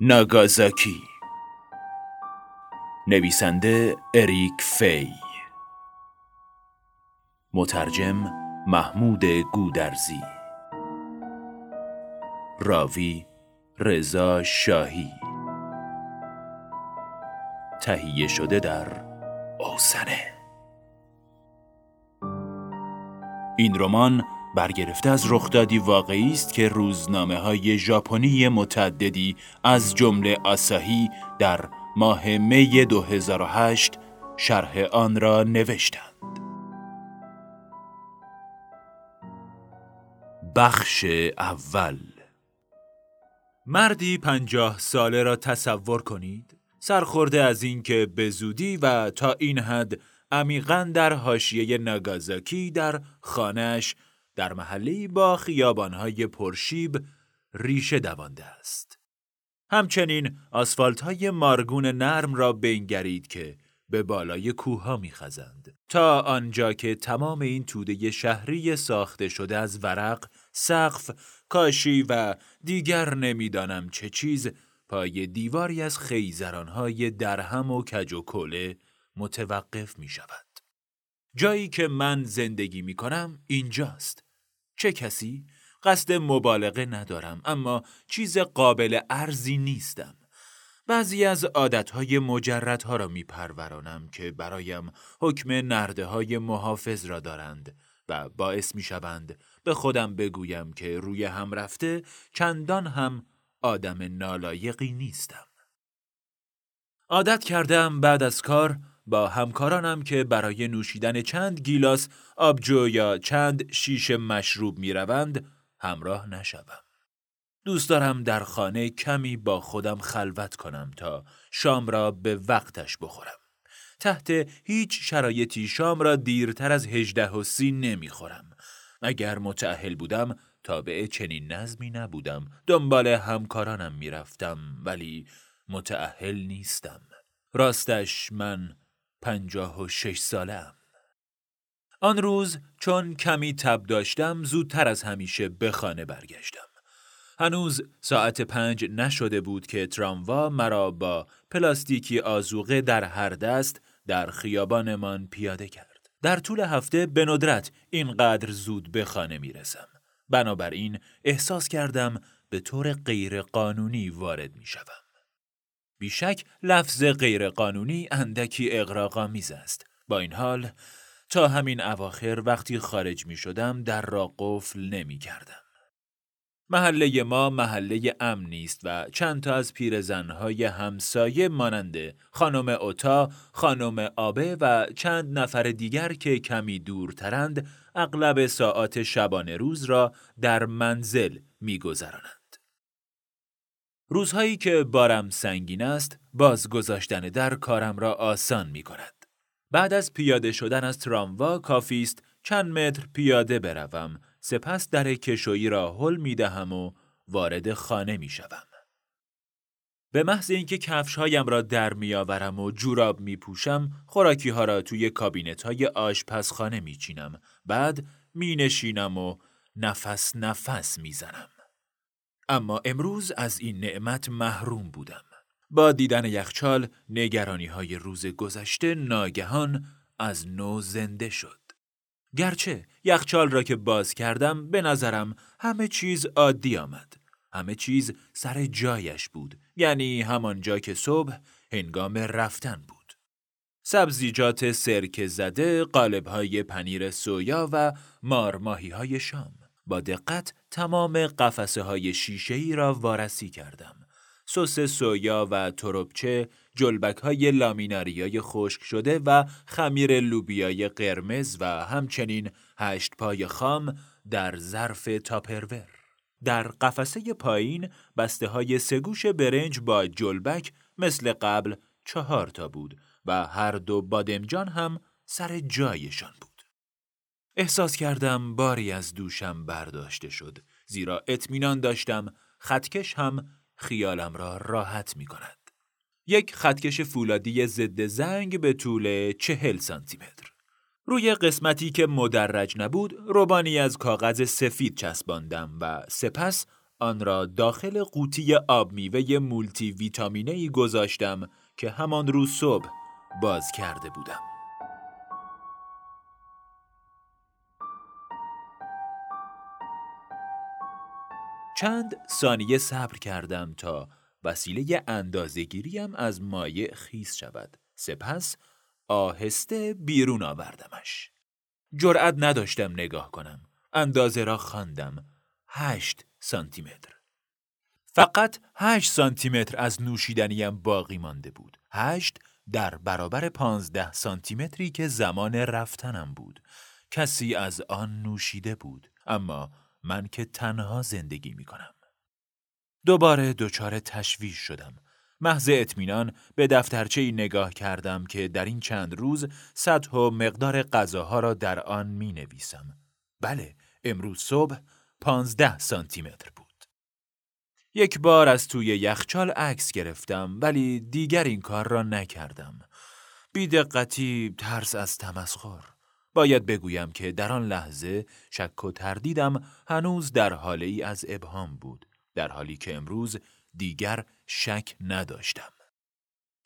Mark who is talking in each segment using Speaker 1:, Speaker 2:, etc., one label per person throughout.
Speaker 1: ناگازاکی. نویسنده اریک فی. مترجم محمود گودرزی. راوی رضا شاهی. تهیه شده در اوسنه. این رمان برگرفته از رخدادی واقعی است که روزنامه های ژاپنی متعددی از جمله آساهی در ماه می 2008 شرح آن را نوشتند. بخش اول مردی پنجاه ساله را تصور کنید سرخورده از اینکه به زودی و تا این حد عمیقا در حاشیه ناگازاکی در خانهش در محله با خیابانهای پرشیب ریشه دوانده است. همچنین آسفالت های مارگون نرم را بینگرید که به بالای کوه میخزند تا آنجا که تمام این توده شهری ساخته شده از ورق، سقف، کاشی و دیگر نمی‌دانم چه چیز پای دیواری از خیزرانهای درهم و کج و کله متوقف می شود. جایی که من زندگی می کنم اینجاست. چه کسی؟ قصد مبالغه ندارم اما چیز قابل ارزی نیستم. بعضی از عادتهای مجردها را می پرورانم که برایم حکم نرده های محافظ را دارند و باعث می شوند به خودم بگویم که روی هم رفته چندان هم آدم نالایقی نیستم. عادت کردم بعد از کار با همکارانم که برای نوشیدن چند گیلاس آبجو یا چند شیش مشروب می روند همراه نشوم. دوست دارم در خانه کمی با خودم خلوت کنم تا شام را به وقتش بخورم. تحت هیچ شرایطی شام را دیرتر از هجده و سی نمی خورم. اگر متعهل بودم تابع چنین نظمی نبودم دنبال همکارانم می‌رفتم ولی متعهل نیستم راستش من پنجاه و شش سالم آن روز چون کمی تب داشتم زودتر از همیشه به خانه برگشتم هنوز ساعت پنج نشده بود که تراموا مرا با پلاستیکی آزوقه در هر دست در خیابانمان پیاده کرد. در طول هفته به ندرت اینقدر زود به خانه می رسم. بنابراین احساس کردم به طور غیرقانونی وارد می شدم. بیشک لفظ غیرقانونی اندکی اقراقآمیز است. با این حال تا همین اواخر وقتی خارج می شدم در را قفل نمی کردم. محله ما محله امن نیست و چند تا از پیرزنهای همسایه مانند خانم اوتا، خانم آبه و چند نفر دیگر که کمی دورترند اغلب ساعات شبانه روز را در منزل میگذرانند. روزهایی که بارم سنگین است، باز گذاشتن در کارم را آسان می کند. بعد از پیاده شدن از تراموا کافی است چند متر پیاده بروم سپس در کشویی را حل می دهم و وارد خانه می شوم. به محض اینکه کفش هایم را در میآورم و جوراب می پوشم خوراکی ها را توی کابینت های آشپزخانه می چینم بعد می نشینم و نفس نفس می زنم. اما امروز از این نعمت محروم بودم. با دیدن یخچال نگرانی های روز گذشته ناگهان از نو زنده شد. گرچه یخچال را که باز کردم به نظرم همه چیز عادی آمد. همه چیز سر جایش بود. یعنی همان جا که صبح هنگام رفتن بود. سبزیجات سرک زده، قالب های پنیر سویا و مارماهی های شام. با دقت تمام قفسه های شیشه ای را وارسی کردم. سس سویا و تروبچه، جلبک های لامیناریای خشک شده و خمیر لوبیای قرمز و همچنین هشت پای خام در ظرف تاپرور. در قفسه پایین بسته های سگوش برنج با جلبک مثل قبل چهار تا بود و هر دو بادمجان هم سر جایشان بود. احساس کردم باری از دوشم برداشته شد زیرا اطمینان داشتم خطکش هم خیالم را راحت می کند. یک خطکش فولادی ضد زنگ به طول چهل سانتی متر. روی قسمتی که مدرج نبود روبانی از کاغذ سفید چسباندم و سپس آن را داخل قوطی آب میوه مولتی ویتامینه ای گذاشتم که همان روز صبح باز کرده بودم. چند ثانیه صبر کردم تا وسیله اندازهگیریم از مایع خیس شود. سپس آهسته بیرون آوردمش. جرأت نداشتم نگاه کنم. اندازه را خواندم. هشت سانتی متر. فقط هشت سانتی متر از نوشیدنیم باقی مانده بود. هشت در برابر پانزده سانتی متری که زمان رفتنم بود. کسی از آن نوشیده بود. اما من که تنها زندگی می کنم. دوباره دچار تشویش شدم. محض اطمینان به دفترچه ای نگاه کردم که در این چند روز سطح و مقدار غذاها را در آن می نویسم. بله، امروز صبح پانزده سانتی متر بود. یک بار از توی یخچال عکس گرفتم ولی دیگر این کار را نکردم. بیدقتی ترس از تمسخر. باید بگویم که در آن لحظه شک و تردیدم هنوز در حاله ای از ابهام بود. در حالی که امروز دیگر شک نداشتم.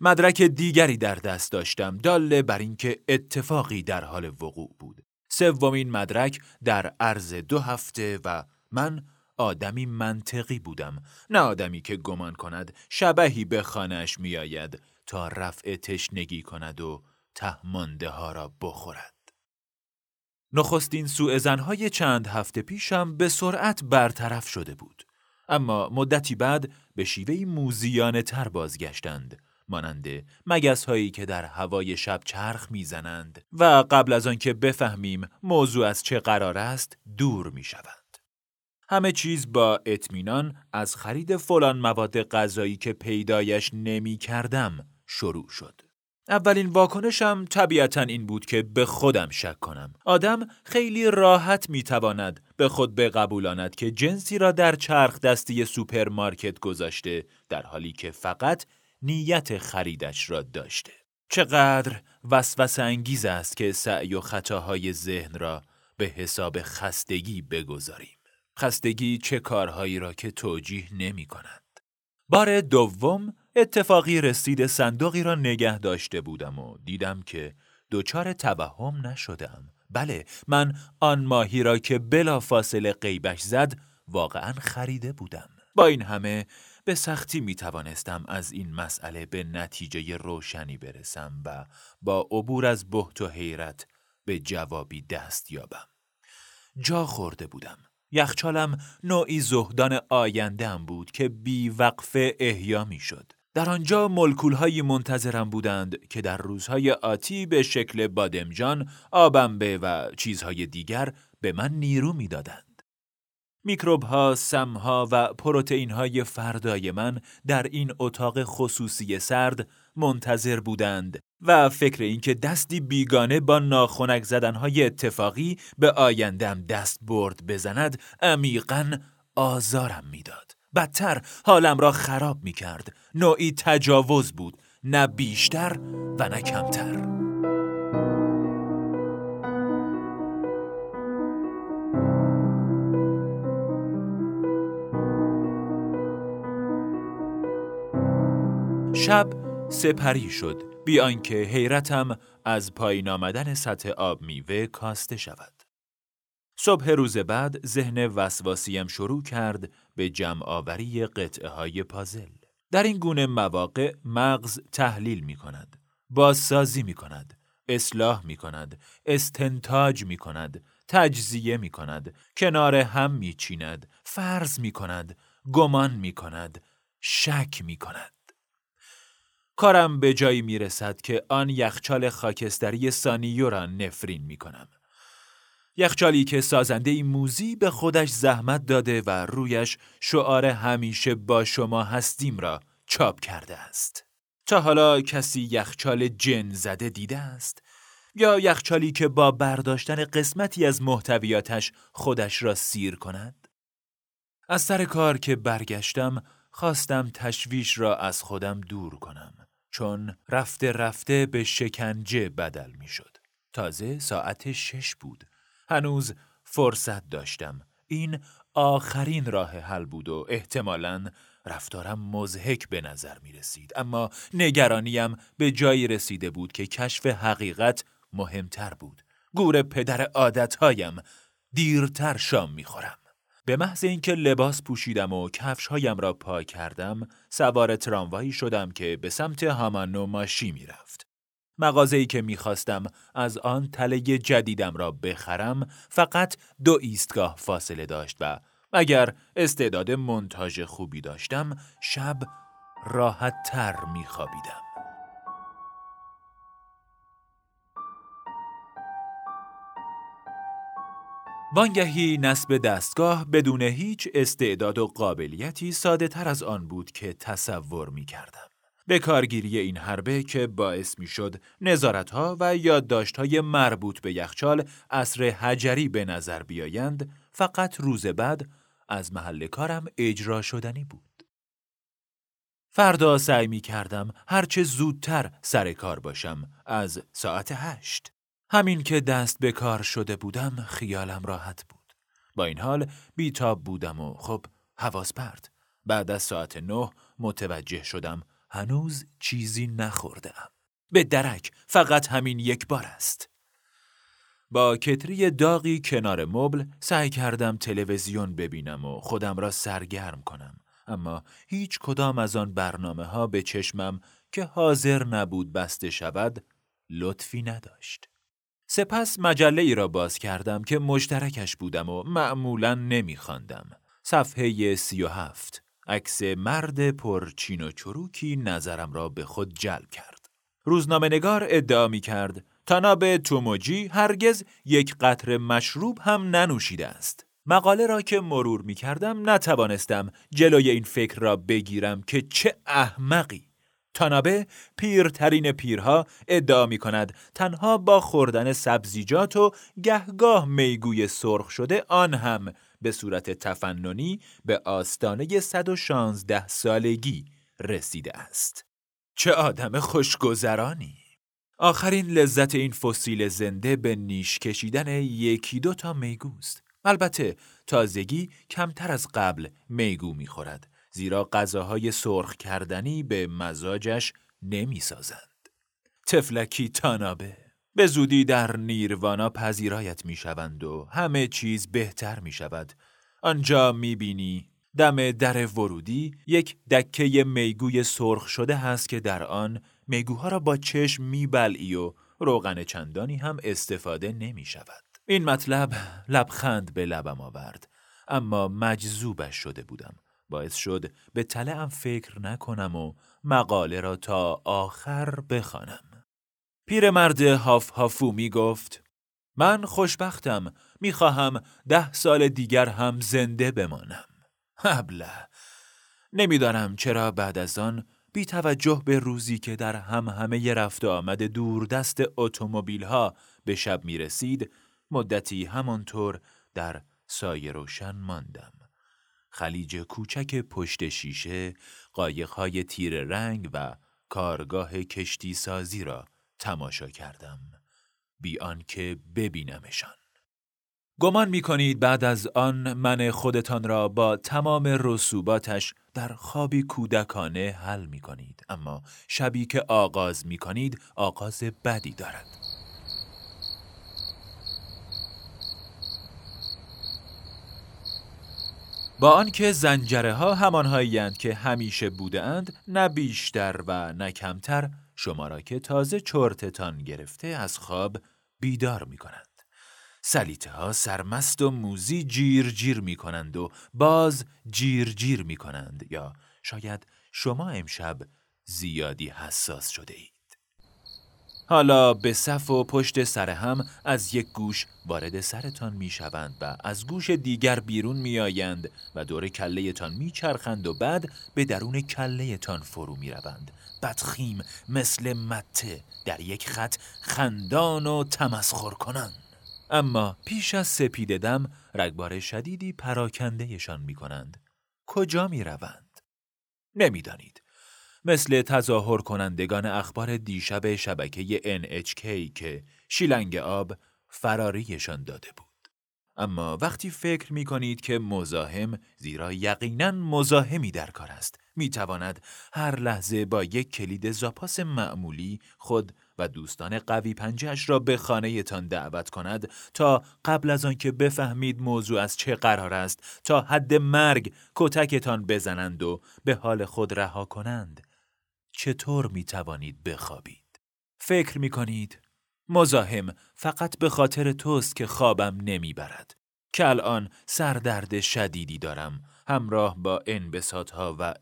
Speaker 1: مدرک دیگری در دست داشتم داله بر اینکه اتفاقی در حال وقوع بود. سومین مدرک در عرض دو هفته و من آدمی منطقی بودم نه آدمی که گمان کند شبهی به خانهش میآید تا رفع تشنگی کند و تهمانده ها را بخورد. نخستین سوء زنهای چند هفته پیشم به سرعت برطرف شده بود. اما مدتی بعد به شیوهی موزیانه تر بازگشتند مانند مگس هایی که در هوای شب چرخ می‌زنند و قبل از آنکه بفهمیم موضوع از چه قرار است دور می شوند. همه چیز با اطمینان از خرید فلان مواد غذایی که پیدایش نمی کردم شروع شد. اولین واکنشم طبیعتا این بود که به خودم شک کنم. آدم خیلی راحت می‌تواند به خود بقبولاند که جنسی را در چرخ دستی سوپرمارکت گذاشته در حالی که فقط نیت خریدش را داشته. چقدر وسوسه انگیز است که سعی و خطاهای ذهن را به حساب خستگی بگذاریم. خستگی چه کارهایی را که توجیه نمی کند. بار دوم اتفاقی رسید صندوقی را نگه داشته بودم و دیدم که دچار توهم نشدم. بله من آن ماهی را که بلا فاصله قیبش زد واقعا خریده بودم. با این همه به سختی می توانستم از این مسئله به نتیجه روشنی برسم و با عبور از بحت و حیرت به جوابی دست یابم. جا خورده بودم. یخچالم نوعی زهدان آیندهم بود که بی وقفه احیا می شد. در آنجا ملکولهایی منتظرم بودند که در روزهای آتی به شکل بادمجان، آبنبه و چیزهای دیگر به من نیرو می‌دادند. میکروب ها، سم ها و پروتئین های فردای من در این اتاق خصوصی سرد منتظر بودند و فکر اینکه دستی بیگانه با ناخنک های اتفاقی به آیندم دست برد بزند عمیقا آزارم می‌داد. بدتر حالم را خراب می کرد نوعی تجاوز بود. نه بیشتر و نه کمتر. شب سپری شد. بیان که حیرتم از پایین آمدن سطح آب میوه کاسته شود. صبح روز بعد ذهن وسواسیم شروع کرد به جمع آوری قطعه های پازل. در این گونه مواقع مغز تحلیل می کند، بازسازی می کند، اصلاح می کند، استنتاج می کند، تجزیه می کند، کنار هم می چیند، فرض می کند، گمان می کند، شک می کند. کارم به جایی می رسد که آن یخچال خاکستری سانیو را نفرین می کنم. یخچالی که سازنده این موزی به خودش زحمت داده و رویش شعار همیشه با شما هستیم را چاپ کرده است. تا حالا کسی یخچال جن زده دیده است؟ یا یخچالی که با برداشتن قسمتی از محتویاتش خودش را سیر کند؟ از سر کار که برگشتم خواستم تشویش را از خودم دور کنم چون رفته رفته به شکنجه بدل می شد. تازه ساعت شش بود هنوز فرصت داشتم. این آخرین راه حل بود و احتمالاً رفتارم مزهک به نظر می رسید اما نگرانیم به جایی رسیده بود که کشف حقیقت مهمتر بود گور پدر عادتهایم دیرتر شام می خورم. به محض اینکه لباس پوشیدم و کفش هایم را پاک کردم سوار تراموایی شدم که به سمت هامانو ماشی می رفت. مغازه‌ای که می‌خواستم از آن تله جدیدم را بخرم فقط دو ایستگاه فاصله داشت و اگر استعداد منتاژ خوبی داشتم شب راحت تر میخوابیدم. وانگهی نصب دستگاه بدون هیچ استعداد و قابلیتی ساده تر از آن بود که تصور می کردم. به کارگیری این حربه که باعث می شد نظارتها و یادداشتهای مربوط به یخچال اصر حجری به نظر بیایند فقط روز بعد از محل کارم اجرا شدنی بود. فردا سعی می کردم هرچه زودتر سر کار باشم از ساعت هشت. همین که دست به کار شده بودم خیالم راحت بود. با این حال بیتاب بودم و خب حواس پرد. بعد از ساعت نه متوجه شدم هنوز چیزی نخوردم. به درک فقط همین یک بار است. با کتری داغی کنار مبل سعی کردم تلویزیون ببینم و خودم را سرگرم کنم. اما هیچ کدام از آن برنامه ها به چشمم که حاضر نبود بسته شود لطفی نداشت. سپس مجله ای را باز کردم که مشترکش بودم و معمولا نمیخواندم. صفحه سی و هفت. عکس مرد پرچین و چروکی نظرم را به خود جلب کرد. روزنامه نگار ادعا می کرد تناب توموجی هرگز یک قطر مشروب هم ننوشیده است. مقاله را که مرور می کردم نتوانستم جلوی این فکر را بگیرم که چه احمقی. تانابه پیرترین پیرها ادعا می کند تنها با خوردن سبزیجات و گهگاه میگوی سرخ شده آن هم به صورت تفننی به آستانه 116 سالگی رسیده است. چه آدم خوشگذرانی! آخرین لذت این فسیل زنده به نیش کشیدن یکی دو تا میگوست. البته تازگی کمتر از قبل میگو می‌خورد زیرا غذاهای سرخ کردنی به مزاجش نمی‌سازند. تفلکی تانابه به زودی در نیروانا پذیرایت می شوند و همه چیز بهتر می شود. آنجا می بینی دم در ورودی یک دکه میگوی سرخ شده هست که در آن میگوها را با چشم میبلعی و روغن چندانی هم استفاده نمی شود. این مطلب لبخند به لبم آورد اما مجذوبش شده بودم. باعث شد به تلعم فکر نکنم و مقاله را تا آخر بخوانم. پیرمرد هاف هافو می گفت من خوشبختم می‌خواهم ده سال دیگر هم زنده بمانم. هبله نمی‌دانم چرا بعد از آن بی توجه به روزی که در هم همه رفت آمد دست اتومبیل ها به شب می رسید مدتی همانطور در سایه روشن ماندم. خلیج کوچک پشت شیشه، قایقهای تیر رنگ و کارگاه کشتی سازی را تماشا کردم. بی آنکه ببینمشان. گمان می کنید بعد از آن من خودتان را با تمام رسوباتش در خوابی کودکانه حل می کنید. اما شبی که آغاز می کنید آغاز بدی دارد. با آنکه زنجره ها همانهایی که همیشه بودند نه بیشتر و نه کمتر شما را که تازه چرتتان گرفته از خواب بیدار می کنند. سلیته ها سرمست و موزی جیر جیر می کنند و باز جیر جیر می کنند یا شاید شما امشب زیادی حساس شده اید. حالا به صف و پشت سر هم از یک گوش وارد سرتان می شوند و از گوش دیگر بیرون می آیند و دور کله تان می چرخند و بعد به درون کله تان فرو می روند. بدخیم مثل مته در یک خط خندان و تمسخر کنند. اما پیش از سپید دم رگبار شدیدی پراکندهشان می کنند. کجا می روند؟ نمی‌دانید. مثل تظاهر کنندگان اخبار دیشب شبکه NHK که شیلنگ آب فراریشان داده بود. اما وقتی فکر می کنید که مزاحم زیرا یقینا مزاحمی در کار است. می تواند هر لحظه با یک کلید زاپاس معمولی خود و دوستان قوی پنجش را به خانه تان دعوت کند تا قبل از آنکه بفهمید موضوع از چه قرار است تا حد مرگ کتکتان بزنند و به حال خود رها کنند. چطور می توانید بخوابید؟ فکر می کنید مزاحم فقط به خاطر توست که خوابم نمی‌برد. که الان سردرد شدیدی دارم. همراه با انبساط ها و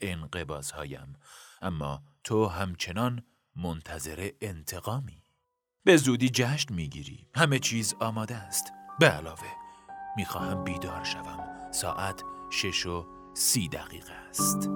Speaker 1: هایم اما تو همچنان منتظر انتقامی. به زودی جشن می‌گیری. همه چیز آماده است. به علاوه می‌خواهم بیدار شوم. ساعت شش و سی دقیقه است.